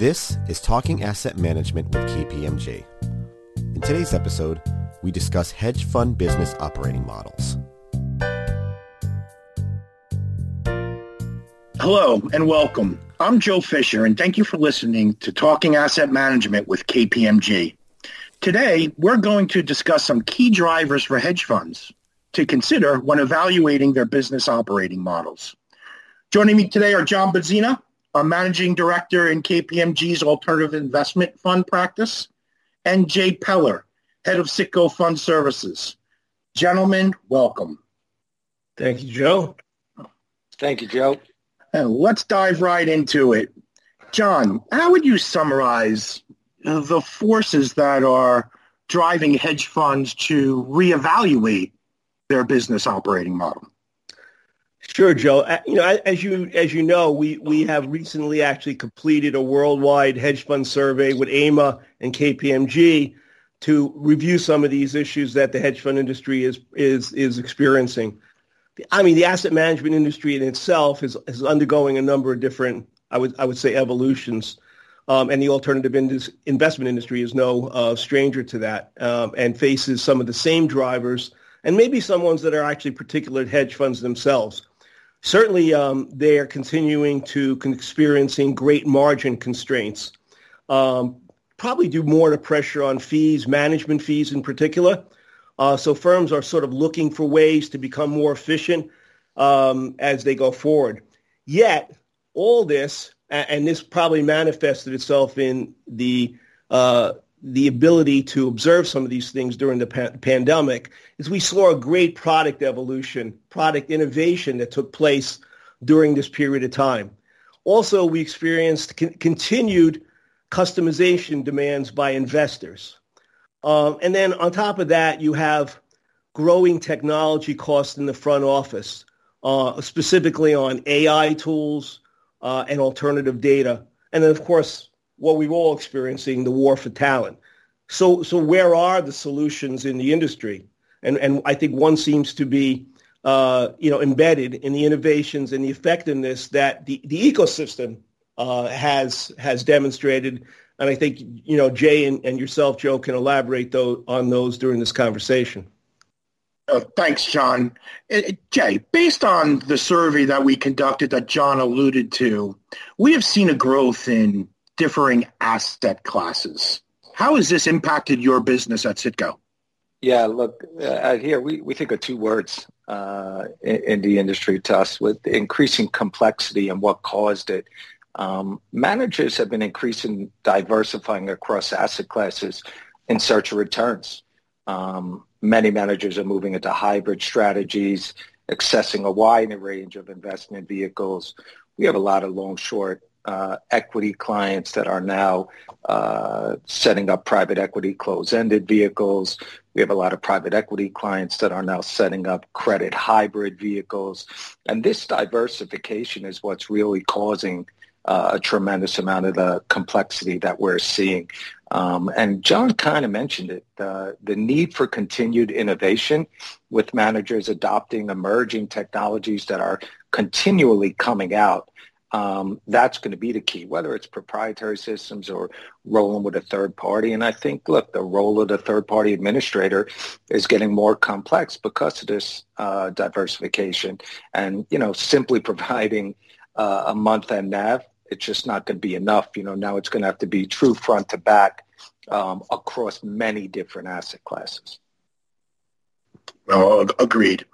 This is Talking Asset Management with KPMG. In today's episode, we discuss hedge fund business operating models. Hello and welcome. I'm Joe Fisher and thank you for listening to Talking Asset Management with KPMG. Today, we're going to discuss some key drivers for hedge funds to consider when evaluating their business operating models. Joining me today are John Bazzina, a managing director in KPMG's alternative investment fund practice, and Jay Peller, head of Citco Fund Services. Gentlemen, welcome. Thank you, Joe. Thank you, Joe. And let's dive right into it. John, how would you summarize the forces that are driving hedge funds to reevaluate their business operating model? Sure, Joe. You know, as you as you know, we we have recently actually completed a worldwide hedge fund survey with AIMA and KPMG to review some of these issues that the hedge fund industry is is is experiencing. I mean, the asset management industry in itself is is undergoing a number of different, I would I would say, evolutions. Um, and the alternative investment industry is no uh, stranger to that um, and faces some of the same drivers and maybe some ones that are actually particular hedge funds themselves certainly um, they are continuing to experiencing great margin constraints. Um, probably due more to pressure on fees, management fees in particular. Uh, so firms are sort of looking for ways to become more efficient um, as they go forward. Yet, all this, and this probably manifested itself in the uh, the ability to observe some of these things during the pa- pandemic is we saw a great product evolution, product innovation that took place during this period of time. Also, we experienced con- continued customization demands by investors. Um, and then on top of that, you have growing technology costs in the front office, uh, specifically on AI tools uh, and alternative data. And then, of course, what we're all experiencing, the war for talent. So, so where are the solutions in the industry? And, and I think one seems to be, uh, you know, embedded in the innovations and the effectiveness that the, the ecosystem uh, has has demonstrated. And I think, you know, Jay and, and yourself, Joe, can elaborate though, on those during this conversation. Uh, thanks, John. Uh, Jay, based on the survey that we conducted that John alluded to, we have seen a growth in differing asset classes. How has this impacted your business at Citco? Yeah, look, uh, here we, we think of two words uh, in, in, the industry to us with increasing complexity and what caused it. Um, managers have been increasing diversifying across asset classes in search of returns. Um, many managers are moving into hybrid strategies, accessing a wide range of investment vehicles. We have a lot of long short uh, equity clients that are now uh, setting up private equity close-ended vehicles. We have a lot of private equity clients that are now setting up credit hybrid vehicles. And this diversification is what's really causing uh, a tremendous amount of the complexity that we're seeing. Um, and John kind of mentioned it, the need for continued innovation with managers adopting emerging technologies that are continually coming out um, that's going to be the key, whether it's proprietary systems or rolling with a third party. And I think, look, the role of the third party administrator is getting more complex because of this uh, diversification. And, you know, simply providing uh, a month end NAV, it's just not going to be enough. You know, now it's going to have to be true front to back um, across many different asset classes. Oh, agreed.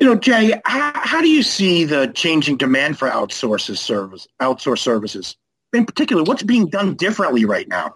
You know, Jay, how, how do you see the changing demand for outsources service, outsource services? In particular, what's being done differently right now?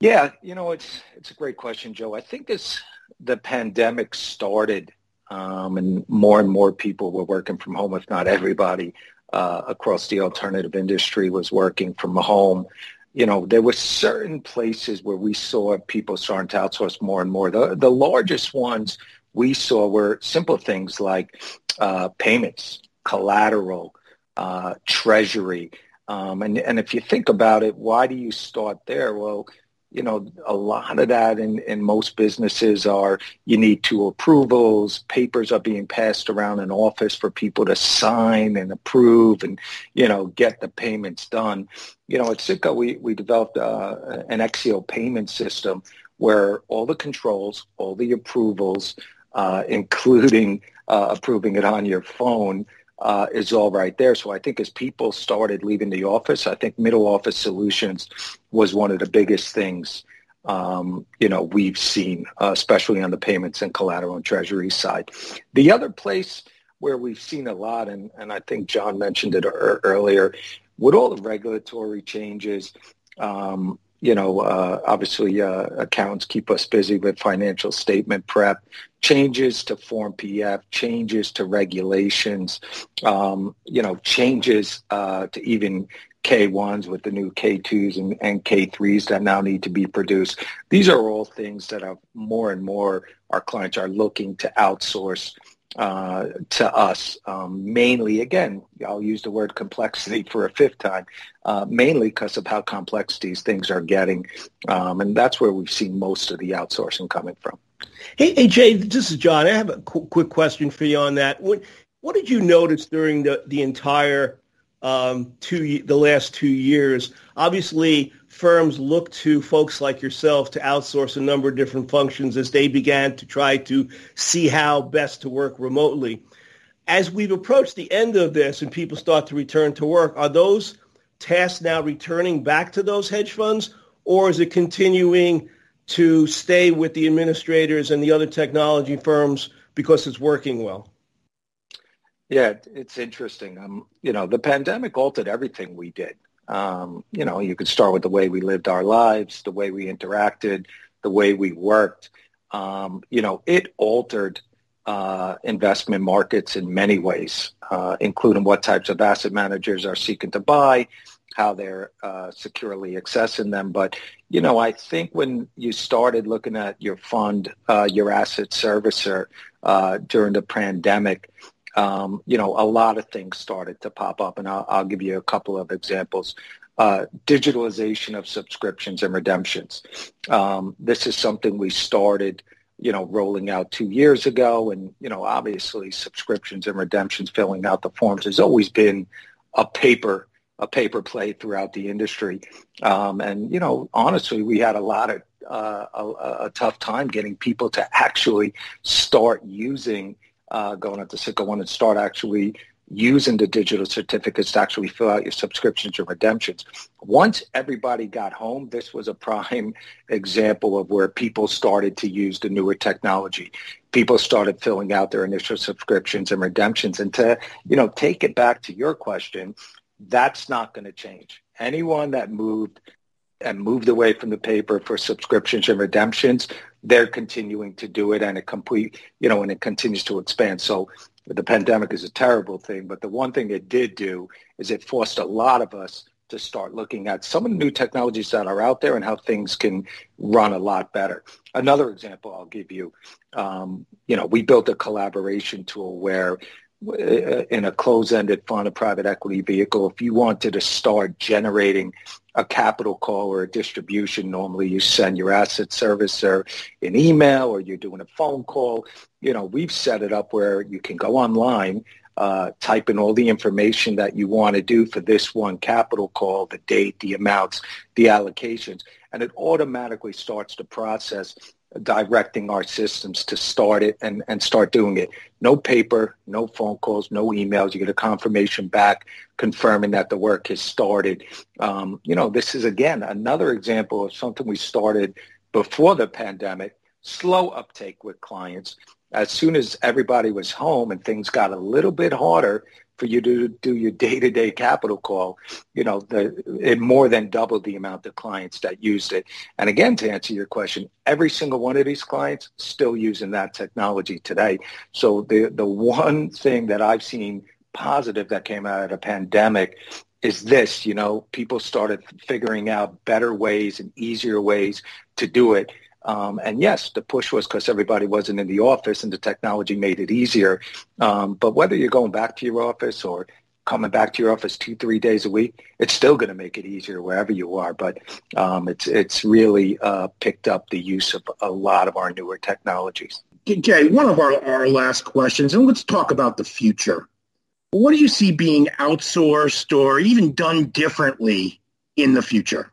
Yeah, you know, it's it's a great question, Joe. I think as the pandemic started, um, and more and more people were working from home, if not everybody uh, across the alternative industry was working from home. You know, there were certain places where we saw people starting to outsource more and more. The the largest ones we saw were simple things like uh, payments, collateral, uh, treasury. Um, and, and if you think about it, why do you start there? Well, you know, a lot of that in, in most businesses are you need two approvals, papers are being passed around an office for people to sign and approve and, you know, get the payments done. You know, at Citco, we, we developed uh, an Exio payment system where all the controls, all the approvals, uh, including uh, approving it on your phone, uh, is all right there. So I think as people started leaving the office, I think middle office solutions was one of the biggest things um, you know we've seen, uh, especially on the payments and collateral and treasury side. The other place where we've seen a lot, and, and I think John mentioned it er- earlier, with all the regulatory changes, um, you know, uh, obviously uh, accounts keep us busy with financial statement prep, changes to Form PF, changes to regulations, um, you know, changes uh, to even K1s with the new K2s and, and, K3s that now need to be produced. These are all things that are more and more our clients are looking to outsource uh, to us, um, mainly, again, I'll use the word complexity for a fifth time, uh, mainly because of how complex these things are getting. Um, and that's where we've seen most of the outsourcing coming from. Hey, hey Jay, this is John. I have a qu- quick question for you on that. What, what did you notice during the, the entire um, two the last two years. Obviously, firms look to folks like yourself to outsource a number of different functions as they began to try to see how best to work remotely. As we've approached the end of this and people start to return to work, are those tasks now returning back to those hedge funds, or is it continuing to stay with the administrators and the other technology firms because it's working well? Yeah, it's interesting. Um, you know, the pandemic altered everything we did. Um, you know, you could start with the way we lived our lives, the way we interacted, the way we worked. Um, you know, it altered uh, investment markets in many ways, uh, including what types of asset managers are seeking to buy, how they're uh, securely accessing them. But, you know, I think when you started looking at your fund, uh, your asset servicer uh, during the pandemic, um, you know, a lot of things started to pop up, and I'll, I'll give you a couple of examples. Uh, digitalization of subscriptions and redemptions. Um, this is something we started, you know, rolling out two years ago, and you know, obviously, subscriptions and redemptions, filling out the forms, has always been a paper a paper play throughout the industry. Um, and you know, honestly, we had a lot of uh, a, a, tough time getting people to actually start using uh, going into Citco One and start actually using the digital certificates to actually fill out your subscriptions or redemptions. Once everybody got home, this was a prime example of where people started to use the newer technology. People started filling out their initial subscriptions and redemptions. And to, you know, take it back to your question, that's not going to change. Anyone that moved and moved away from the paper for subscriptions and redemptions, they're continuing to do it and it complete, you know, and it continues to expand. So the pandemic is a terrible thing, but the one thing it did do is it forced a lot of us to start looking at some of the new technologies that are out there and how things can run a lot better. Another example I'll give you, um, you know, we built a collaboration tool where in a closed-ended fund, a private equity vehicle, if you wanted to start generating a capital call or a distribution, normally you send your asset servicer an email or you're doing a phone call. You know, we've set it up where you can go online, uh, type in all the information that you want to do for this one capital call, the date, the amounts, the allocations, and it automatically starts the process directing our systems to start it and, and start doing it. No paper, no phone calls, no emails. You get a confirmation back confirming that the work has started. Um, you know, this is, again, another example of something we started before the pandemic, slow uptake with clients. As soon as everybody was home and things got a little bit harder, for you to do your day-to-day capital call, you know, the, it more than doubled the amount of clients that used it. And again, to answer your question, every single one of these clients still using that technology today. So the, the one thing that I've seen positive that came out of the pandemic is this, you know, people started figuring out better ways and easier ways to do it. Um, and yes, the push was because everybody wasn't in the office and the technology made it easier. Um, but whether you're going back to your office or coming back to your office two, three days a week, it's still going to make it easier wherever you are. But um, it's it's really uh, picked up the use of a lot of our newer technologies. Jay, one of our, our last questions, and let's talk about the future. What do you see being outsourced or even done differently in the future?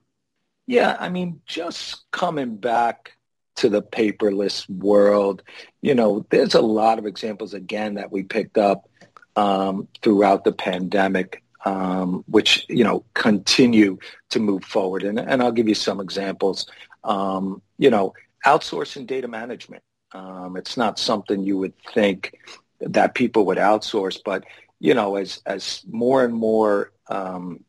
Yeah, I mean, just coming back to the paperless world, you know, there's a lot of examples again that we picked up um, throughout the pandemic, um, which you know continue to move forward. And, and I'll give you some examples. Um, you know, outsourcing data management. Um, it's not something you would think that people would outsource, but you know, as as more and more um,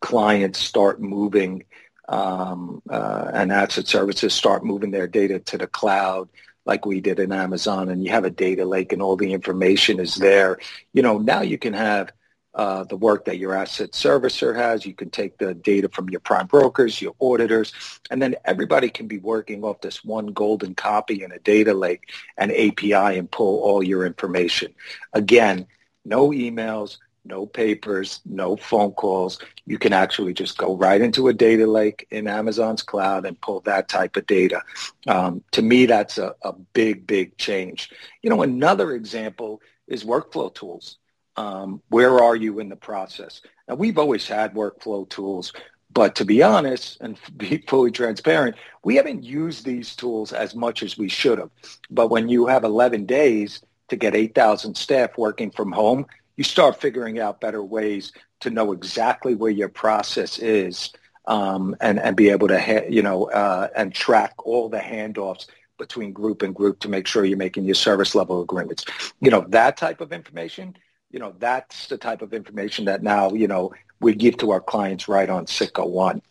clients start moving um, uh, and asset services start moving their data to the cloud, like we did in Amazon, and you have a data lake and all the information is there. You know, now you can have uh, the work that your asset servicer has. You can take the data from your prime brokers, your auditors, and then everybody can be working off this one golden copy in a data lake and API and pull all your information. Again, no emails, no papers, no phone calls. You can actually just go right into a data lake in Amazon's cloud and pull that type of data. Um, to me, that's a, a, big, big change. You know, another example is workflow tools. Um, where are you in the process? Now, we've always had workflow tools, but to be honest and be fully transparent, we haven't used these tools as much as we should have. But when you have 11 days to get 8,000 staff working from home, you start figuring out better ways to know exactly where your process is um, and, and be able to, ha- you know, uh, and track all the handoffs between group and group to make sure you're making your service level agreements. You know, that type of information, you know, that's the type of information that now, you know, we give to our clients right on Citco One.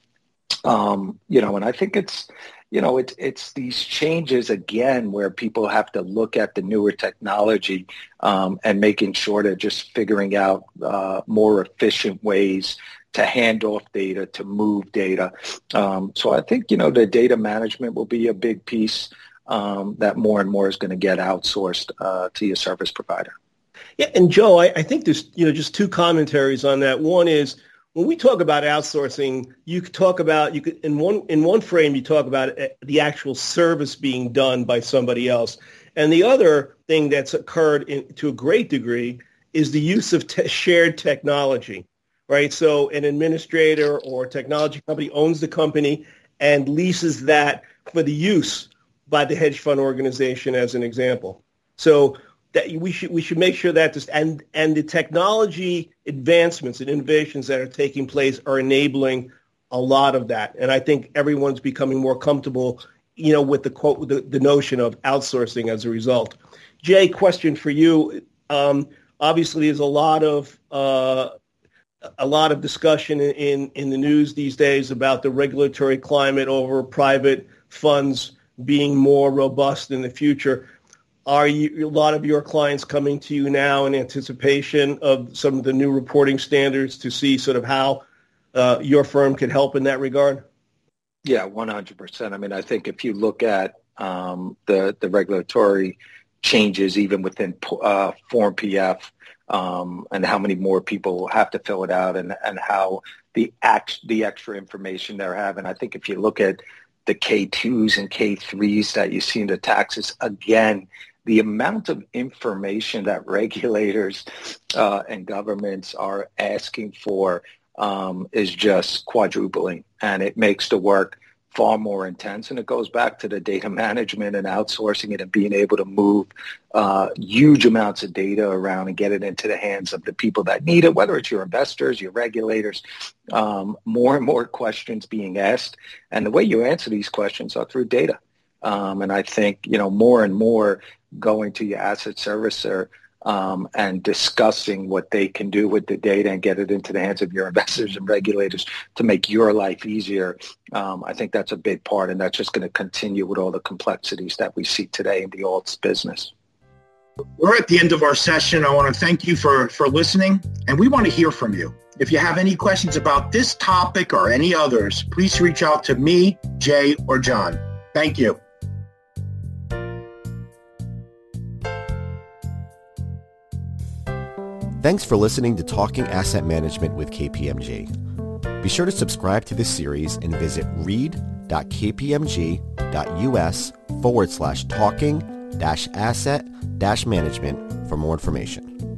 Um, you know, and I think it's, you know, it's it's these changes again where people have to look at the newer technology um, and making sure they're just figuring out uh, more efficient ways to hand off data, to move data. Um, so I think you know the data management will be a big piece um, that more and more is going to get outsourced uh, to your service provider. Yeah, and Joe, I, I think there's you know just two commentaries on that. One is when we talk about outsourcing, you talk about you could in one in one frame you talk about uh, the actual service being done by somebody else, and the other thing that's occurred in, to a great degree is the use of te- shared technology, right? So an administrator or technology company owns the company and leases that for the use by the hedge fund organization, as an example. So that we should we should make sure that this and and the technology advancements and innovations that are taking place are enabling a lot of that. And I think everyone's becoming more comfortable, you know, with the quote the, the notion of outsourcing as a result. Jay, question for you. Um, obviously, there's a lot of uh, a lot of discussion in, in the news these days about the regulatory climate over private funds being more robust in the future. Are you, a lot of your clients coming to you now in anticipation of some of the new reporting standards to see sort of how uh, your firm can help in that regard? Yeah, 100%. I mean, I think if you look at um, the, the regulatory changes, even within uh, Form PF, um, and how many more people have to fill it out and, and how the act, the extra information they're having. I think if you look at the K2s and K3s that you see in the taxes, again, the amount of information that regulators uh, and governments are asking for um, is just quadrupling, and it makes the work far more intense. And it goes back to the data management and outsourcing it and being able to move uh, huge amounts of data around and get it into the hands of the people that need it, whether it's your investors, your regulators, um, more and more questions being asked. And the way you answer these questions are through data. Um, and I think, you know, more and more going to your asset servicer um, and discussing what they can do with the data and get it into the hands of your investors and regulators to make your life easier. Um, I think that's a big part, and that's just going to continue with all the complexities that we see today in the alts business. We're at the end of our session. I want to thank you for, for listening, and we want to hear from you. If you have any questions about this topic or any others, please reach out to me, Jay, or John. Thank you. Thanks for listening to Talking Asset Management with KPMG. Be sure to subscribe to this series and visit read.kpmg.us forward slash talking dash asset dash management for more information.